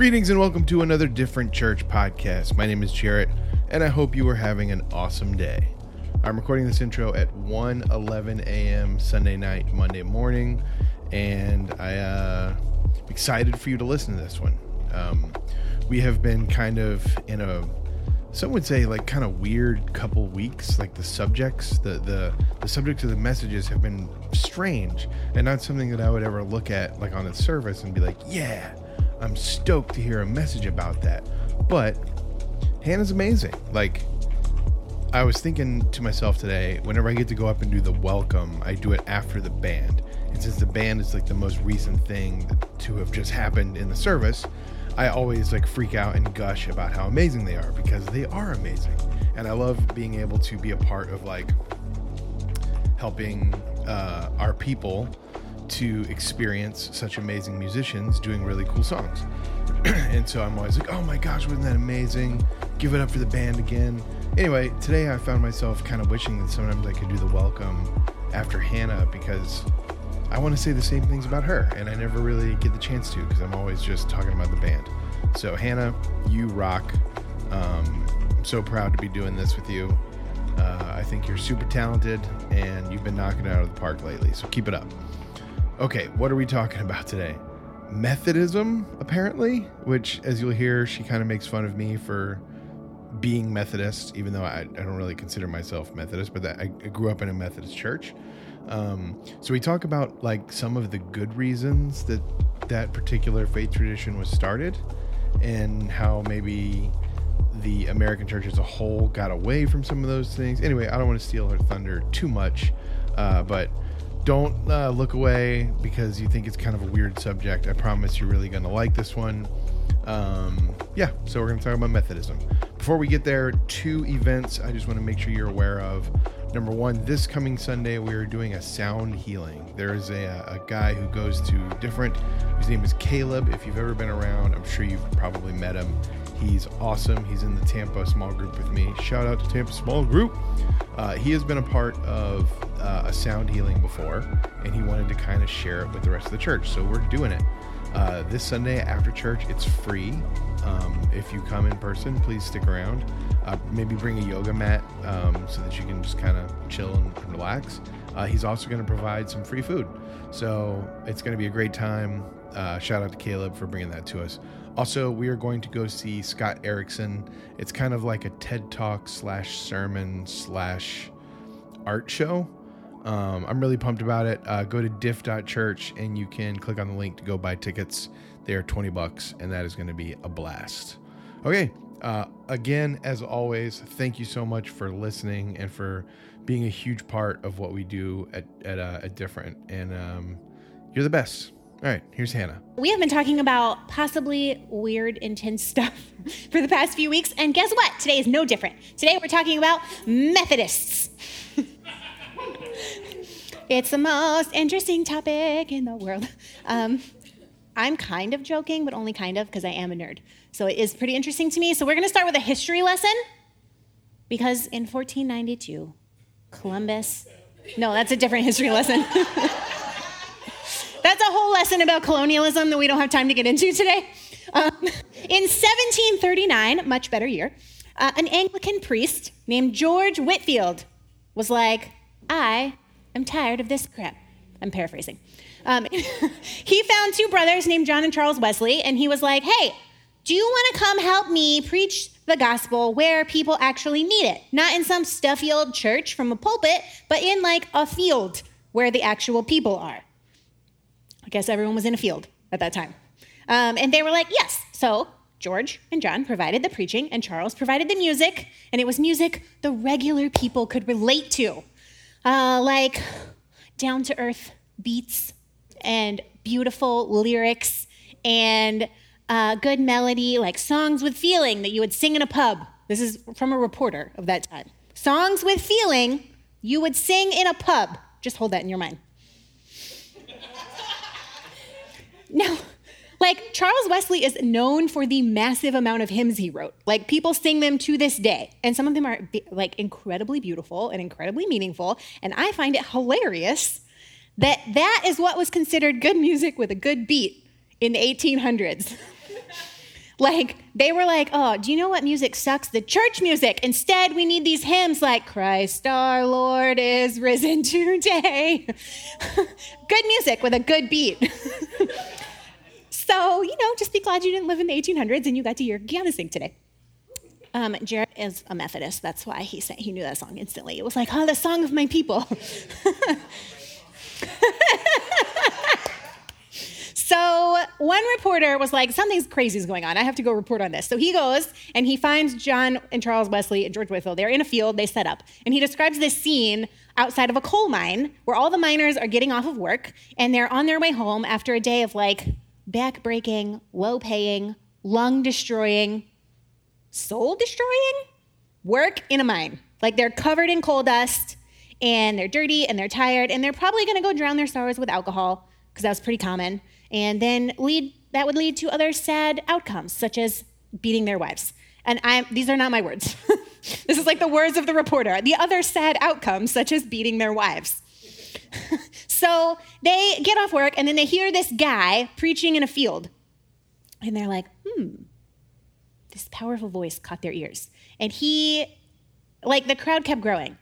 Greetings and welcome to another Different Church podcast. My name is Jarrett, and I hope you are having an awesome day. I'm recording this intro at 1 11 a.m. Sunday night, Monday morning, and I, uh, am excited for you to listen to this one. Um, we have been kind of in a some would say like kind of weird couple weeks like the subjects the the the subjects of the messages have been strange and not something that i would ever look at like on the service and be like yeah i'm stoked to hear a message about that. But hannah's amazing. Like i was thinking to myself today whenever i get to go up and do the welcome i do it after the band. And since the band is like the most recent thing to have just happened in the service I always like freak out and gush about how amazing they are because they are amazing. And I love being able to be a part of like helping uh, our people to experience such amazing musicians doing really cool songs. and so I'm always like, oh my gosh, wasn't that amazing? Give it up for the band again. Anyway, today I found myself kind of wishing that sometimes I could do the welcome after Hannah because I want to say the same things about her, and I never really get the chance to because I'm always just talking about the band. So, Hannah, you rock. Um, I'm so proud to be doing this with you. Uh, I think you're super talented, and you've been knocking it out of the park lately. So, keep it up. Okay, what are we talking about today? Methodism, apparently, which, as you'll hear, she kind of makes fun of me for being Methodist, even though I, I don't really consider myself Methodist, but that I, I grew up in a Methodist church. Um, so we talk about like some of the good reasons that that particular faith tradition was started, and how maybe the American church as a whole got away from some of those things. Anyway, I don't want to steal her thunder too much, uh, but don't uh, look away because you think it's kind of a weird subject. I promise you're really going to like this one. Um, yeah, so we're going to talk about Methodism. Before we get there, two events I just want to make sure you're aware of. Number one, this coming Sunday, we are doing a sound healing. There is a, a guy who goes to different, his name is Caleb. If you've ever been around, I'm sure you've probably met him. He's awesome. He's in the Tampa small group with me. Shout out to Tampa small group. Uh, he has been a part of uh, a sound healing before, and he wanted to kind of share it with the rest of the church. So we're doing it. Uh, this Sunday after church, it's free. Um, if you come in person, please stick around. Uh, maybe bring a yoga mat um, so that you can just kind of chill and relax. Uh, he's also going to provide some free food. So it's going to be a great time. Uh, shout out to Caleb for bringing that to us. Also, we are going to go see Scott Erickson. It's kind of like a TED Talk slash sermon slash art show. Um, I'm really pumped about it. Uh, go to diff.church and you can click on the link to go buy tickets. They are 20 bucks, and that is going to be a blast. Okay, uh, again, as always, thank you so much for listening and for being a huge part of what we do at at, uh, at Different. And um, you're the best. All right, here's Hannah. We have been talking about possibly weird, intense stuff for the past few weeks, and guess what? Today is no different. Today we're talking about Methodists. it's the most interesting topic in the world. Um, I'm kind of joking, but only kind of because I am a nerd. So it is pretty interesting to me. So we're going to start with a history lesson because in 1492, Columbus. No, that's a different history lesson. that's a whole lesson about colonialism that we don't have time to get into today. Um, in 1739, much better year, uh, an Anglican priest named George Whitefield was like, I am tired of this crap. I'm paraphrasing. Um, he found two brothers named John and Charles Wesley, and he was like, hey, do you want to come help me preach the gospel where people actually need it? Not in some stuffy old church from a pulpit, but in like a field where the actual people are. Guess everyone was in a field at that time. Um, and they were like, yes. So George and John provided the preaching, and Charles provided the music, and it was music the regular people could relate to, uh, like down to earth beats and beautiful lyrics and uh, good melody, like songs with feeling that you would sing in a pub. This is from a reporter of that time. Songs with feeling you would sing in a pub. Just hold that in your mind. Now, like Charles Wesley is known for the massive amount of hymns he wrote. Like people sing them to this day, and some of them are like incredibly beautiful and incredibly meaningful. And I find it hilarious that that is what was considered good music with a good beat in the 1800s. Like, they were like, oh, do you know what music sucks? The church music. Instead, we need these hymns like, Christ our Lord is risen today. good music with a good beat. so, you know, just be glad you didn't live in the 1800s and you got to hear Gianna sing today. Um, Jarrett is a Methodist. That's why he sang, he knew that song instantly. It was like, oh, the song of my people. So one reporter was like, something's crazy is going on. I have to go report on this. So he goes and he finds John and Charles Wesley and George Whitefield. They're in a field, they set up. And he describes this scene outside of a coal mine where all the miners are getting off of work and they're on their way home after a day of like back breaking, low paying, lung destroying, soul destroying work in a mine. Like they're covered in coal dust and they're dirty and they're tired and they're probably to go drown their sorrows with alcohol because that was pretty common and then lead that would lead to other sad outcomes such as beating their wives. And i these are not my words. This is like the words of the reporter. The other sad outcomes such as beating their wives. So they get off work and then they hear this guy preaching in a field. And they're like hmm this powerful voice caught their ears. And he like the crowd kept growing.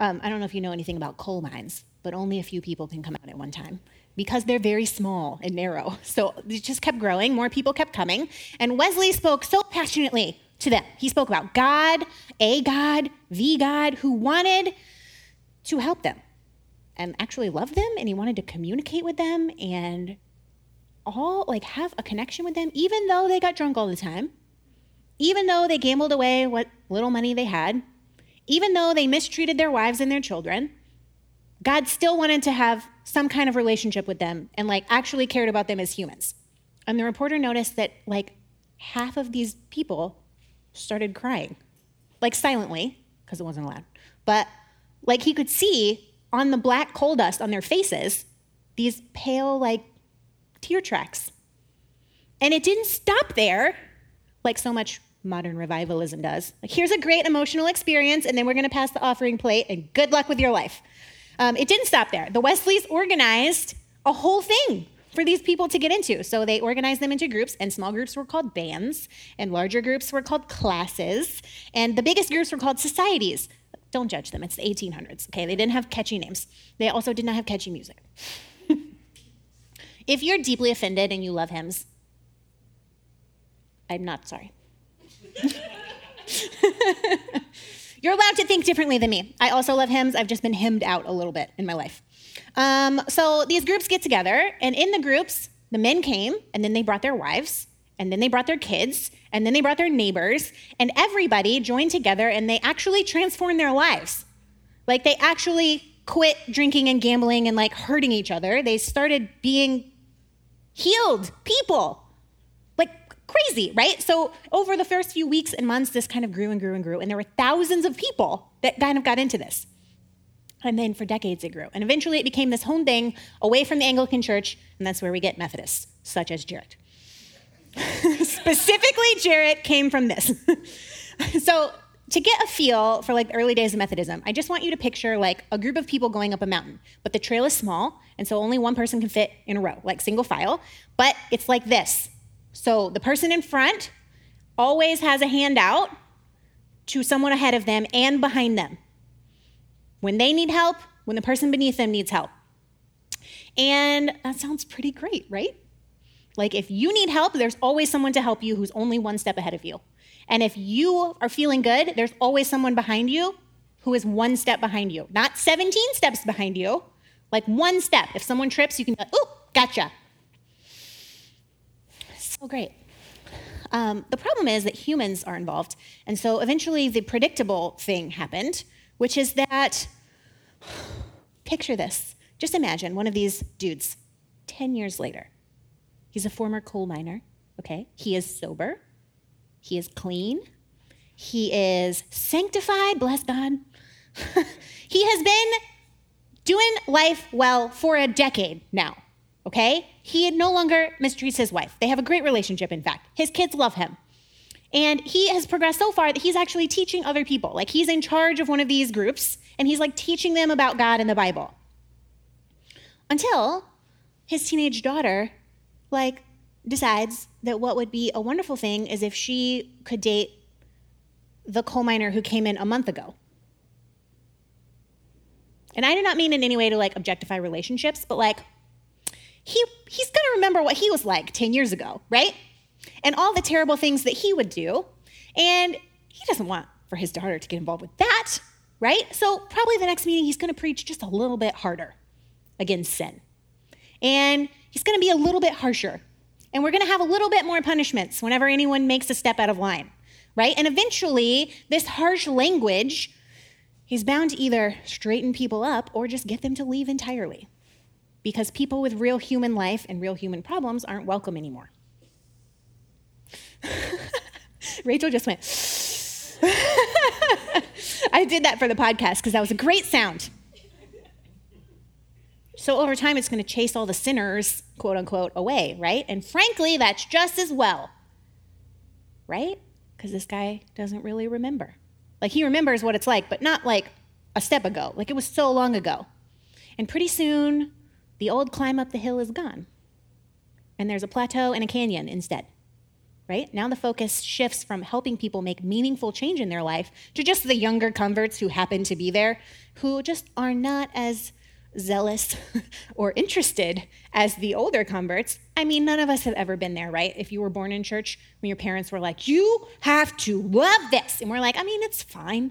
Um, i don't know if you know anything about coal mines but only a few people can come out at one time because they're very small and narrow. So it just kept growing, more people kept coming. And Wesley spoke so passionately to them. He spoke about God, a God, the God, who wanted to help them and actually love them, and he wanted to communicate with them and all like have a connection with them, even though they got drunk all the time, even though they gambled away what little money they had, even though they mistreated their wives and their children. God still wanted to have some kind of relationship with them and like actually cared about them as humans. And the reporter noticed that like half of these people started crying, like silently, because it wasn't allowed. But like he could see on the black coal dust on their faces these pale, like tear tracks. And it didn't stop there, like so much modern revivalism does. Like, here's a great emotional experience, and then we're going to pass the offering plate, and good luck with your life. Um, it didn't stop there. The Wesleys organized a whole thing for these people to get into. So they organized them into groups, and small groups were called bands, and larger groups were called classes, and the biggest groups were called societies. Don't judge them, it's the 1800s, okay? They didn't have catchy names. They also did not have catchy music. if you're deeply offended and you love hymns, I'm not sorry. You're allowed to think differently than me. I also love hymns. I've just been hymned out a little bit in my life. Um, so these groups get together, and in the groups, the men came, and then they brought their wives, and then they brought their kids, and then they brought their neighbors, and everybody joined together, and they actually transformed their lives. Like they actually quit drinking and gambling and like hurting each other. They started being healed people crazy, right? So over the first few weeks and months, this kind of grew and grew and grew, and there were thousands of people that kind of got into this. And then for decades it grew. And eventually it became this home thing away from the Anglican Church, and that's where we get Methodists, such as Jarrett. Specifically, Jarrett came from this. so to get a feel for like the early days of Methodism, I just want you to picture like a group of people going up a mountain, but the trail is small, and so only one person can fit in a row, like single file. But it's like this so the person in front always has a hand out to someone ahead of them and behind them. When they need help, when the person beneath them needs help. And that sounds pretty great, right? Like if you need help, there's always someone to help you who's only one step ahead of you. And if you are feeling good, there's always someone behind you who is one step behind you. Not 17 steps behind you, like one step. If someone trips, you can be like, ooh, gotcha. Oh, great. Um, the problem is that humans are involved. And so eventually the predictable thing happened, which is that, picture this. Just imagine one of these dudes 10 years later. He's a former coal miner, okay? He is sober, he is clean, he is sanctified, bless God. he has been doing life well for a decade now okay? He no longer mistreats his wife. They have a great relationship, in fact. His kids love him. And he has progressed so far that he's actually teaching other people. Like he's in charge of one of these groups and he's like teaching them about God and the Bible. Until his teenage daughter like decides that what would be a wonderful thing is if she could date the coal miner who came in a month ago. And I do not mean in any way to like objectify relationships, but like he he's going to remember what he was like 10 years ago, right? And all the terrible things that he would do. And he doesn't want for his daughter to get involved with that, right? So probably the next meeting he's going to preach just a little bit harder against sin. And he's going to be a little bit harsher. And we're going to have a little bit more punishments whenever anyone makes a step out of line, right? And eventually, this harsh language He's bound to either straighten people up or just get them to leave entirely because people with real human life and real human problems aren't welcome anymore. Rachel just went, I did that for the podcast because that was a great sound. So over time, it's going to chase all the sinners, quote unquote, away, right? And frankly, that's just as well, right? Because this guy doesn't really remember. Like he remembers what it's like, but not like a step ago. Like it was so long ago. And pretty soon, the old climb up the hill is gone. And there's a plateau and a canyon instead. Right? Now the focus shifts from helping people make meaningful change in their life to just the younger converts who happen to be there, who just are not as zealous or interested as the older converts. I mean, none of us have ever been there, right? If you were born in church when your parents were like, you have to love this. And we're like, I mean, it's fine.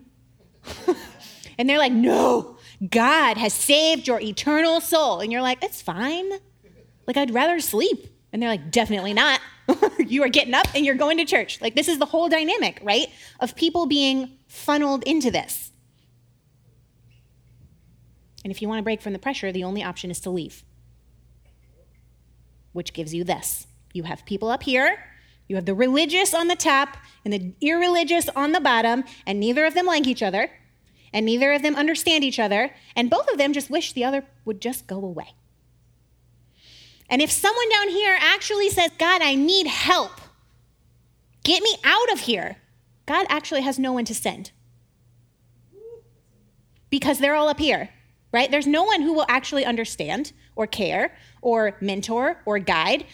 and they're like, no, God has saved your eternal soul. And you're like, it's fine. Like, I'd rather sleep. And they're like, definitely not. you are getting up and you're going to church. Like, this is the whole dynamic, right? Of people being funneled into this. And if you want to break from the pressure, the only option is to leave, which gives you this. You have people up here, you have the religious on the top and the irreligious on the bottom, and neither of them like each other, and neither of them understand each other, and both of them just wish the other would just go away. And if someone down here actually says, God, I need help, get me out of here, God actually has no one to send because they're all up here right? There's no one who will actually understand or care or mentor or guide.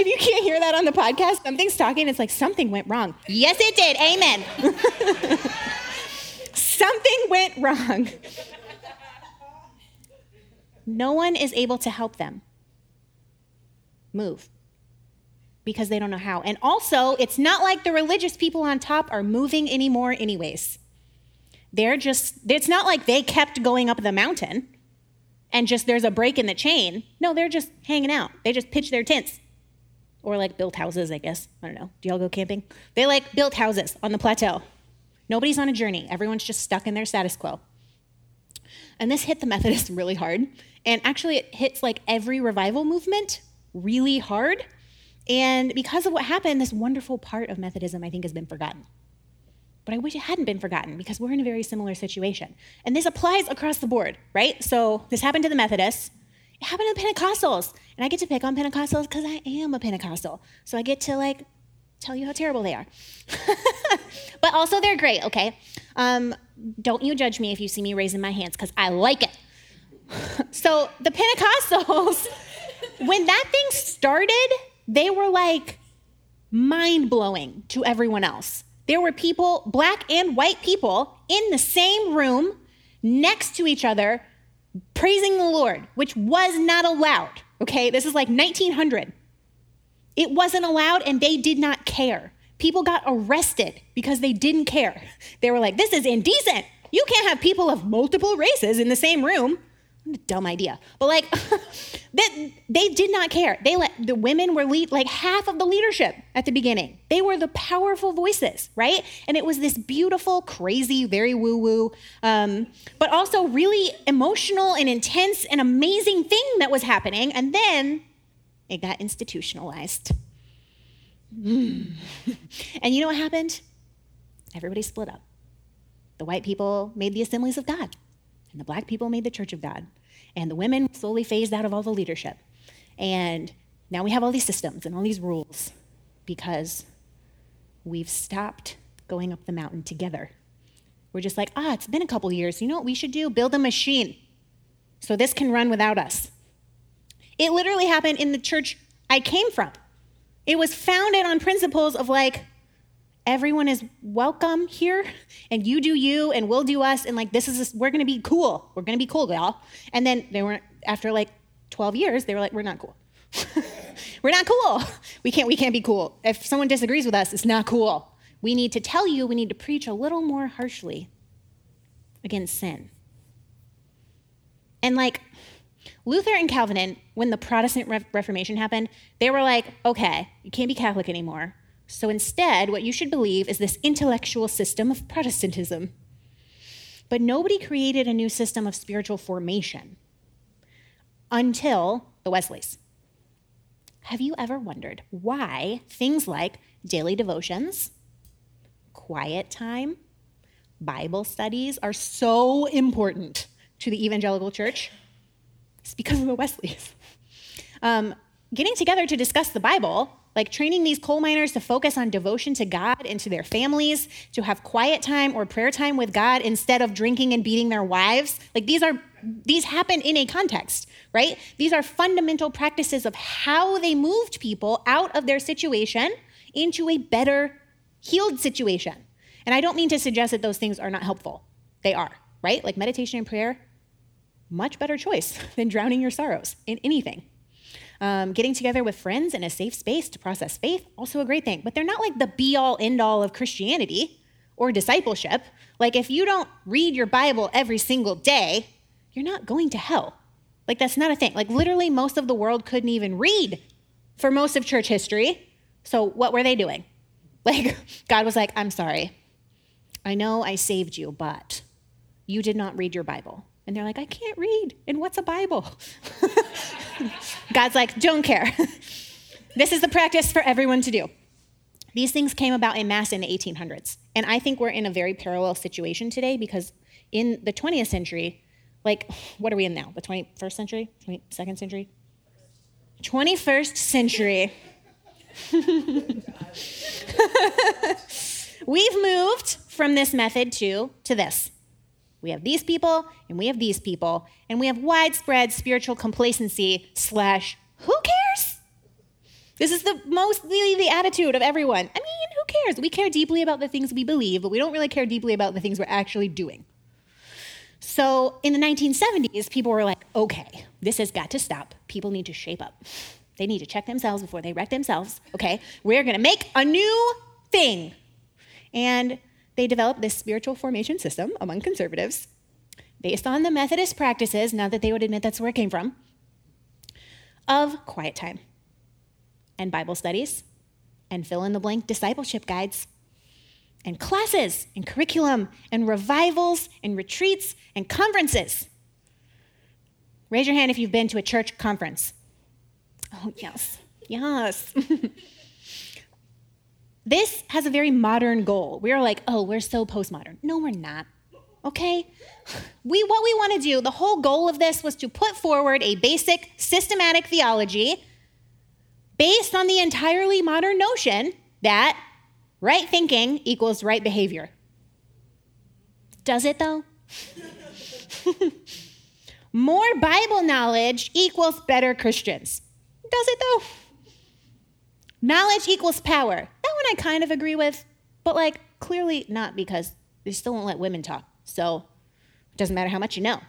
If you can't hear that on the podcast, something's talking, it's like something went wrong. Yes, it did. Amen. something went wrong. No one is able to help them move because they don't know how. And also, it's not like the religious people on top are moving anymore, anyways. They're just, it's not like they kept going up the mountain and just there's a break in the chain. No, they're just hanging out. They just pitch their tents or like built houses, I guess. I don't know. Do y'all go camping? They like built houses on the plateau. Nobody's on a journey. Everyone's just stuck in their status quo. And this hit the Methodists really hard. And actually, it hits like every revival movement really hard and because of what happened, this wonderful part of Methodism, I think, has been forgotten. But I wish it hadn't been forgotten because we're in a very similar situation. And this applies across the board, right? So this happened to the Methodists. It happened to Pentecostals. And I get to pick on Pentecostals because I am a Pentecostal. So I get to like tell you how terrible they are. but also they're great, okay? Um, don't you judge me if you see me raising my hands because I like it. so the Pentecostals, when that thing started, they were like mind blowing to everyone else. There were people, black and white people, in the same room next to each other praising the Lord, which was not allowed. Okay, this is like 1900. It wasn't allowed and they did not care. People got arrested because they didn't care. They were like, this is indecent. You can't have people of multiple races in the same room dumb idea. But like that they did not care. They let the women were lead like half of the leadership at the beginning. They were the powerful voices, right? And it was this beautiful, crazy, very woo-woo, um, but also really emotional and intense and amazing thing that was happening. And then it got institutionalized. Mm. and you know what happened? Everybody split up. The white people made the assemblies of God. And the black people made the Church of God. And the women slowly phased out of all the leadership. And now we have all these systems and all these rules because we've stopped going up the mountain together. We're just like, ah, it's been a couple years. You know what we should do? Build a machine. so this can run without us. It literally happened in the church I came from. It was founded on principles of like, everyone is welcome here and you do you and we'll do us and like this is we're gonna be cool. We're gonna be cool y'all. And then they weren't after like 12 years they were like we're not cool. We're not cool. We can't we can't be cool. If someone disagrees with us it's not cool. We need to tell you we need to preach a little more harshly against sin. And like luther and calvin when the protestant Re- reformation happened they were like okay you can't be catholic anymore so instead, what you should believe is this intellectual system of Protestantism. But nobody created a new system of spiritual formation until the Wesleys. Have you ever wondered why things like daily devotions, quiet time, Bible studies are so important to the evangelical church? It's because of the Wesleys. Um, getting together to discuss the Bible like training these coal miners to focus on devotion to God and to their families, to have quiet time or prayer time with God instead of drinking and beating their wives. Like these are these happen in a context, right? These are fundamental practices of how they moved people out of their situation into a better healed situation. And I don't mean to suggest that those things are not helpful. They are, right? Like meditation and prayer, much better choice than drowning your sorrows in anything. Um, getting together with friends in a safe space to process faith, also a great thing. But they're not like the be all end all of Christianity or discipleship. Like, if you don't read your Bible every single day, you're not going to hell. Like, that's not a thing. Like, literally, most of the world couldn't even read for most of church history. So, what were they doing? Like, God was like, I'm sorry. I know I saved you, but you did not read your Bible. And they're like, I can't read. And what's a Bible? God's like, don't care. this is the practice for everyone to do. These things came about in mass in the 1800s. And I think we're in a very parallel situation today because in the 20th century, like, what are we in now? The 21st century? 22nd century? 21st century. We've moved from this method to, to this. We have these people and we have these people, and we have widespread spiritual complacency slash who cares? This is the mostly the attitude of everyone. I mean, who cares? We care deeply about the things we believe, but we don't really care deeply about the things we're actually doing. So in the 1970s, people were like, okay, this has got to stop. People need to shape up. They need to check themselves before they wreck themselves. Okay, we're gonna make a new thing. And they developed this spiritual formation system among conservatives based on the Methodist practices, now that they would admit that's where it came from, of quiet time and Bible studies and fill in the blank discipleship guides and classes and curriculum and revivals and retreats and conferences. Raise your hand if you've been to a church conference. Oh, yes, yes. This has a very modern goal. We're like, oh, we're so postmodern. No, we're not. Okay? We what we want to do, the whole goal of this was to put forward a basic systematic theology based on the entirely modern notion that right thinking equals right behavior. Does it though? More Bible knowledge equals better Christians. Does it though? Knowledge equals power. That one I kind of agree with, but like clearly not because they still won't let women talk. So it doesn't matter how much you know.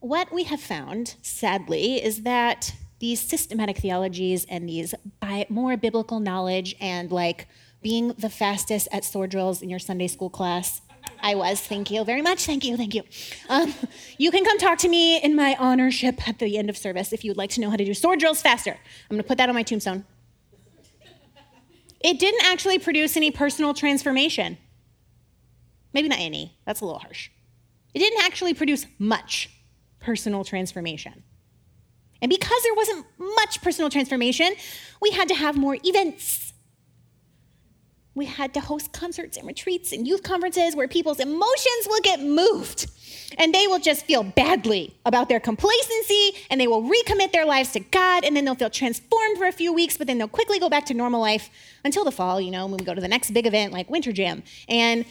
What we have found, sadly, is that these systematic theologies and these more biblical knowledge and like being the fastest at sword drills in your Sunday school class I was. Thank you very much. Thank you. Thank you. Um, you can come talk to me in my honorship at the end of service if you would like to know how to do sword drills faster. I'm going to put that on my tombstone. It didn't actually produce any personal transformation. Maybe not any. That's a little harsh. It didn't actually produce much personal transformation. And because there wasn't much personal transformation, we had to have more events we had to host concerts and retreats and youth conferences where people's emotions will get moved and they will just feel badly about their complacency and they will recommit their lives to God and then they'll feel transformed for a few weeks, but then they'll quickly go back to normal life until the fall, you know, when we go to the next big event like Winter Jam. And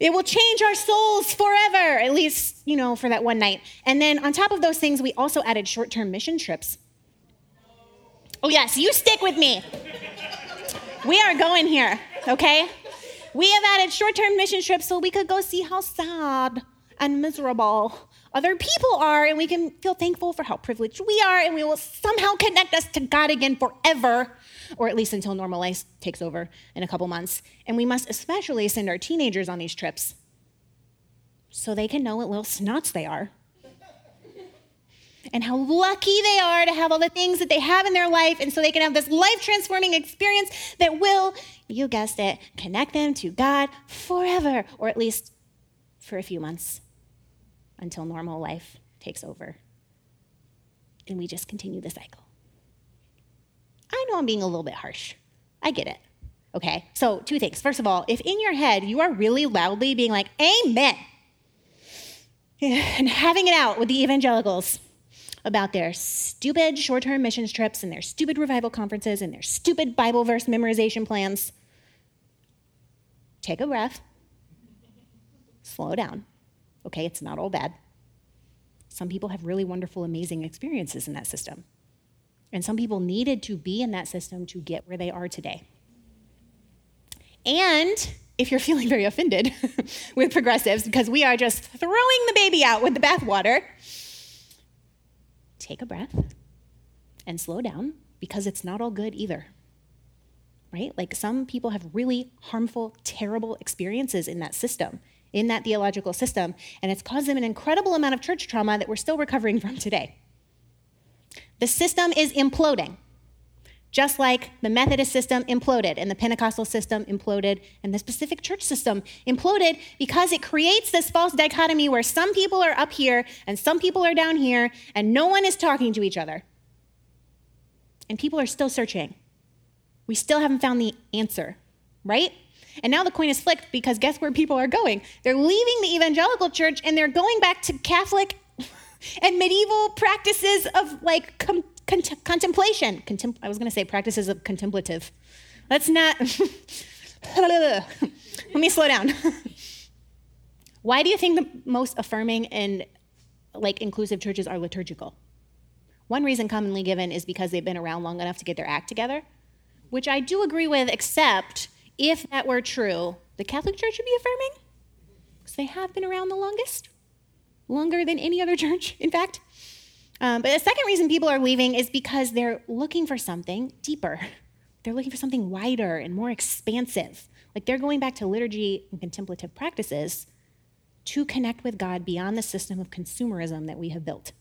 it will change our souls forever. At least you know, for that one night. And then on top of those things, we also added short term mission trips. Oh, yes, you stick with me. We are going here, okay? We have added short term mission trips so we could go see how sad and miserable other people are, and we can feel thankful for how privileged we are, and we will somehow connect us to God again forever, or at least until normal life takes over in a couple months. And we must especially send our teenagers on these trips so they can know what little snots they are. And how lucky they are to have all the things that they have in their life, and so they can have this life transforming experience that will, you guessed it, connect them to God forever, or at least for a few months until normal life takes over. And we just continue the cycle. I know I'm being a little bit harsh. I get it. Okay, so two things. First of all, if in your head you are really loudly being like, Amen, and having it out with the evangelicals about their stupid short term missions trips and their stupid revival conferences and their stupid Bible verse memorization plans, take a breath, slow down. Okay, it's not all bad. Some people have really wonderful, amazing experiences in that system. And some people needed to be in that system to get where they are today. And if you're feeling very offended with progressives because we are just throwing the baby out with the bathwater, take a breath and slow down because it's not all good either. Right? Like some people have really harmful, terrible experiences in that system, in that theological system, and it's caused them an incredible amount of church trauma that we're still recovering from today. The system is imploding. Just like the Methodist system imploded and the Pentecostal system imploded and the specific church system imploded because it creates this false dichotomy where some people are up here and some people are down here and no one is talking to each other. And people are still searching. We still haven't found the answer, right? And now the coin is flipped because guess where people are going? They're leaving the evangelical church and they're going back to Catholic and medieval practices of like contemplation. Contem- I was going to say practices of contemplative. Let's not. Let me slow down. Why do you think the most affirming and like inclusive churches are liturgical? One reason commonly given is because they've been around long enough to get their act together, which I do agree with, except if that were true, the Catholic Church would be affirming because they have been around the longest, longer than any other church, in fact. Um, but the second reason people are leaving is because they're looking for something deeper. They're looking for something wider and more expansive. Like they're going back to liturgy and contemplative practices to connect with God beyond the system of consumerism that we have built.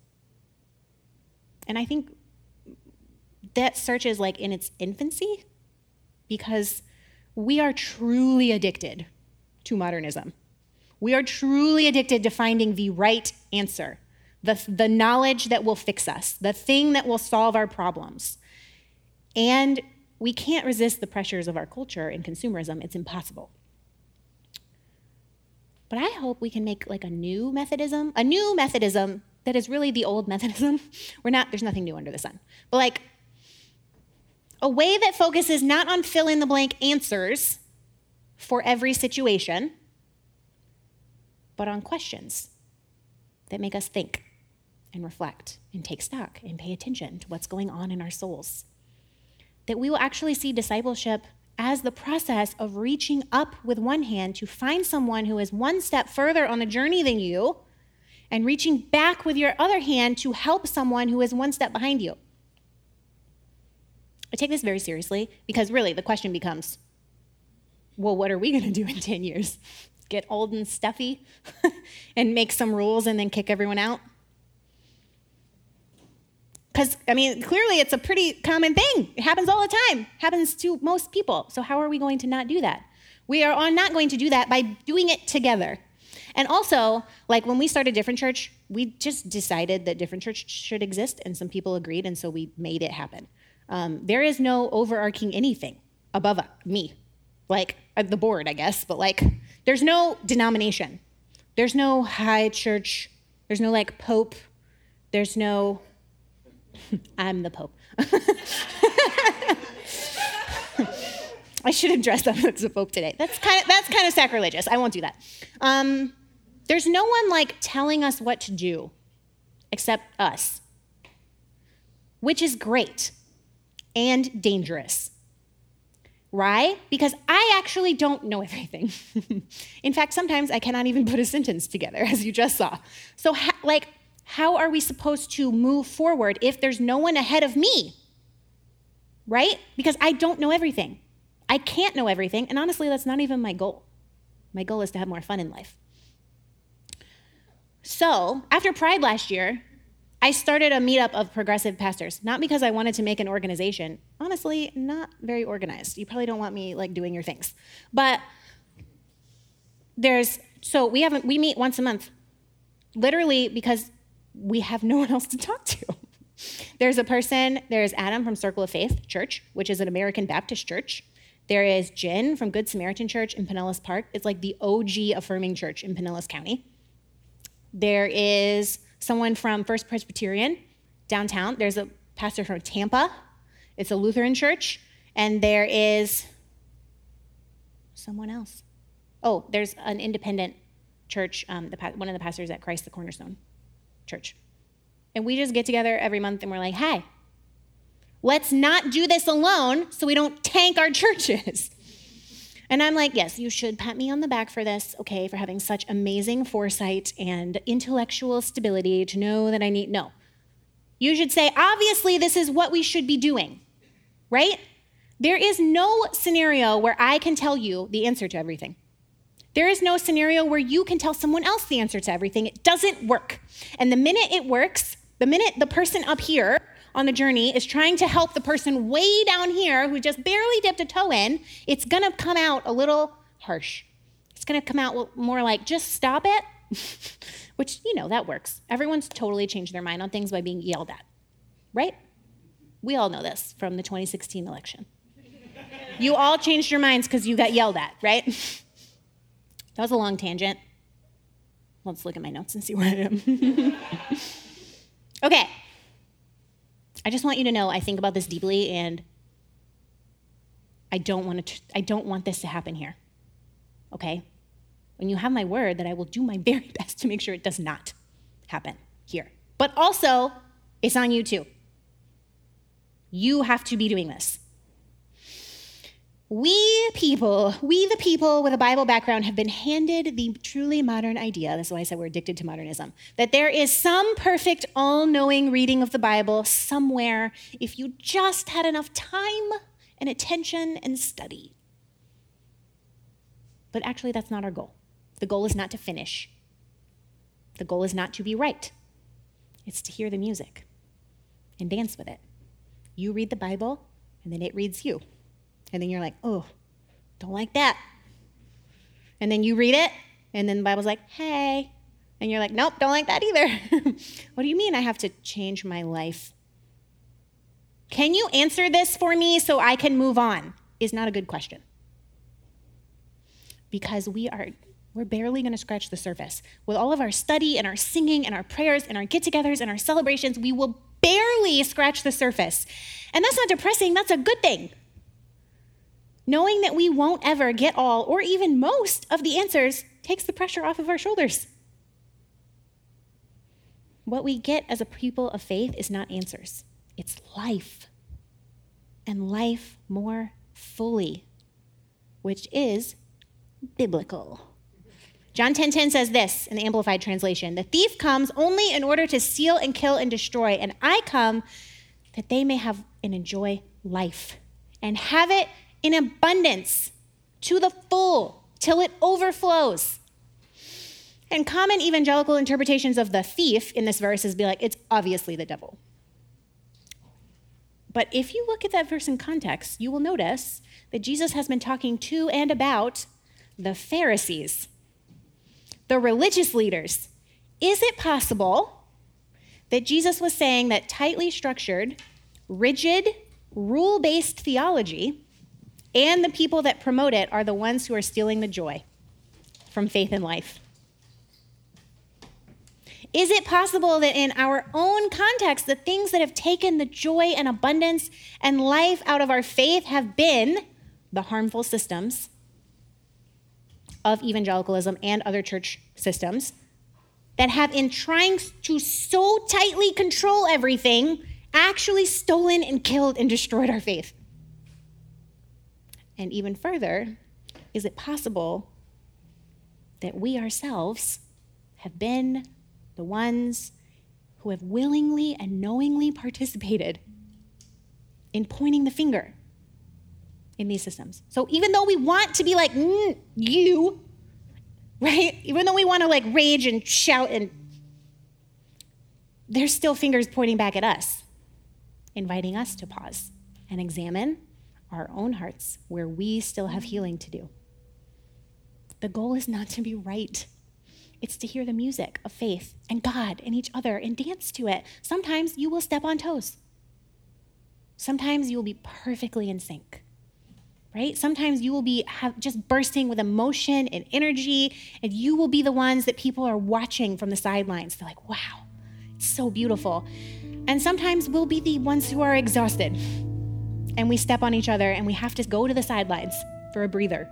And I think that search is like in its infancy because we are truly addicted to modernism. We are truly addicted to finding the right answer the, the knowledge that will fix us, the thing that will solve our problems. And we can't resist the pressures of our culture and consumerism. It's impossible. But I hope we can make like a new Methodism, a new Methodism that is really the old Methodism. We're not, there's nothing new under the sun. But like a way that focuses not on fill in the blank answers for every situation, but on questions that make us think and reflect and take stock and pay attention to what's going on in our souls. That we will actually see discipleship as the process of reaching up with one hand to find someone who is one step further on the journey than you and reaching back with your other hand to help someone who is one step behind you. I take this very seriously because really the question becomes well, what are we going to do in 10 years? Get old and stuffy and make some rules and then kick everyone out? Because, I mean, clearly it's a pretty common thing. It happens all the time, it happens to most people. So, how are we going to not do that? We are not going to do that by doing it together. And also, like when we started Different Church, we just decided that Different Church should exist, and some people agreed, and so we made it happen. Um, there is no overarching anything above me, like uh, the board, I guess, but like there's no denomination. There's no high church. There's no like pope. There's no I'm the Pope. I should have dressed up as a Pope today. That's kind of, that's kind of sacrilegious. I won't do that. Um, There's no one like telling us what to do except us, which is great and dangerous. Right? Because I actually don't know everything. In fact, sometimes I cannot even put a sentence together, as you just saw. So, ha- like, how are we supposed to move forward if there's no one ahead of me? Right? Because I don't know everything. I can't know everything. And honestly, that's not even my goal. My goal is to have more fun in life. So, after Pride last year, I started a meetup of progressive pastors, not because I wanted to make an organization. Honestly, not very organized. You probably don't want me like doing your things. But there's so we haven't we meet once a month. Literally because we have no one else to talk to. There's a person, there's Adam from Circle of Faith Church, which is an American Baptist church. There is Jen from Good Samaritan Church in Pinellas Park. It's like the OG affirming church in Pinellas County. There is someone from First Presbyterian downtown. There's a pastor from Tampa. It's a Lutheran church. And there is someone else. Oh, there's an independent church, um, the, one of the pastors at Christ the Cornerstone Church. And we just get together every month and we're like, hey, let's not do this alone so we don't tank our churches. And I'm like, yes, you should pat me on the back for this, okay, for having such amazing foresight and intellectual stability to know that I need. No. You should say, obviously, this is what we should be doing, right? There is no scenario where I can tell you the answer to everything. There is no scenario where you can tell someone else the answer to everything. It doesn't work. And the minute it works, the minute the person up here on the journey is trying to help the person way down here who just barely dipped a toe in, it's going to come out a little harsh. It's going to come out more like, just stop it, which, you know, that works. Everyone's totally changed their mind on things by being yelled at, right? We all know this from the 2016 election. You all changed your minds because you got yelled at, right? That was a long tangent. Let's look at my notes and see where I am. okay, I just want you to know I think about this deeply and I don't want to I don't want this to happen here. Okay? When you have my word that I will do my very best to make sure it does not happen here. But also, it's on you too. You have to be doing this. We people, we the people with a Bible background, have been handed the truly modern idea. That's why I said we're addicted to modernism. That there is some perfect, all knowing reading of the Bible somewhere if you just had enough time and attention and study. But actually, that's not our goal. The goal is not to finish, the goal is not to be right, it's to hear the music and dance with it. You read the Bible, and then it reads you. And then you're like, oh, don't like that. And then you read it, and then the Bible's like, hey. And you're like, nope, don't like that either. what do you mean I have to change my life? Can you answer this for me so I can move on? Is not a good question. Because we are we're barely going to scratch the surface. With all of our study and our singing and our prayers and our get-togethers and our celebrations, we will barely scratch the surface. And that's not depressing, that's a good thing knowing that we won't ever get all or even most of the answers takes the pressure off of our shoulders. What we get as a people of faith is not answers, it's life. And life more fully, which is biblical. John 10:10 10, 10 says this in the amplified translation, "The thief comes only in order to steal and kill and destroy, and I come that they may have and enjoy life and have it in abundance to the full till it overflows. And common evangelical interpretations of the thief in this verse is be like, it's obviously the devil. But if you look at that verse in context, you will notice that Jesus has been talking to and about the Pharisees, the religious leaders. Is it possible that Jesus was saying that tightly structured, rigid, rule based theology and the people that promote it are the ones who are stealing the joy from faith and life. Is it possible that in our own context, the things that have taken the joy and abundance and life out of our faith have been the harmful systems of evangelicalism and other church systems that have, in trying to so tightly control everything, actually stolen and killed and destroyed our faith. And even further, is it possible that we ourselves have been the ones who have willingly and knowingly participated in pointing the finger in these systems. So even though we want to be like, mm, you, right? Even though we want to like rage and shout and there's still fingers pointing back at us, inviting us to pause and examine our own hearts where we still have healing to do. The goal is not to be right. It's to hear the music of faith and God and each other and dance to it. Sometimes you will step on toes. Sometimes you will be perfectly in sync. Right? Sometimes you will be have, just bursting with emotion and energy, and you will be the ones that people are watching from the sidelines. They're like, wow, it's so beautiful. And sometimes we'll be the ones who are exhausted, and we step on each other, and we have to go to the sidelines for a breather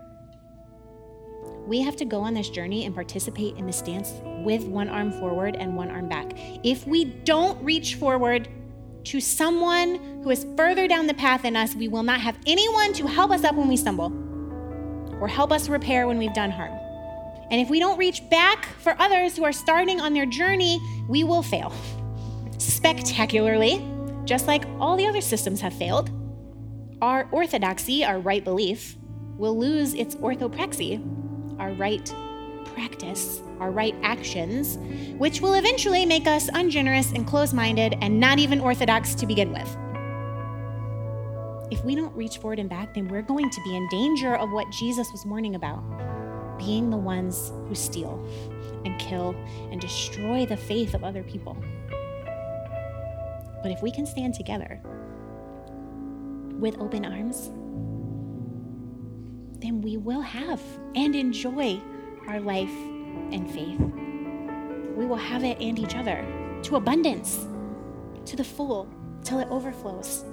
we have to go on this journey and participate in this dance with one arm forward and one arm back. If we don't reach forward to someone who is further down the path than us, we will not have anyone to help us up when we stumble or help us repair when we've done harm. And if we don't reach back for others who are starting on their journey, we will fail spectacularly, just like all the other systems have failed. Our orthodoxy, our right belief, will lose its orthopraxy our right practice, our right actions, which will eventually make us ungenerous and close minded and not even orthodox to begin with. If we don't reach forward and back, then we're going to be in danger of what Jesus was warning about being the ones who steal and kill and destroy the faith of other people. But if we can stand together with open arms, then we will have and enjoy our life and faith. We will have it and each other to abundance, to the full, till it overflows.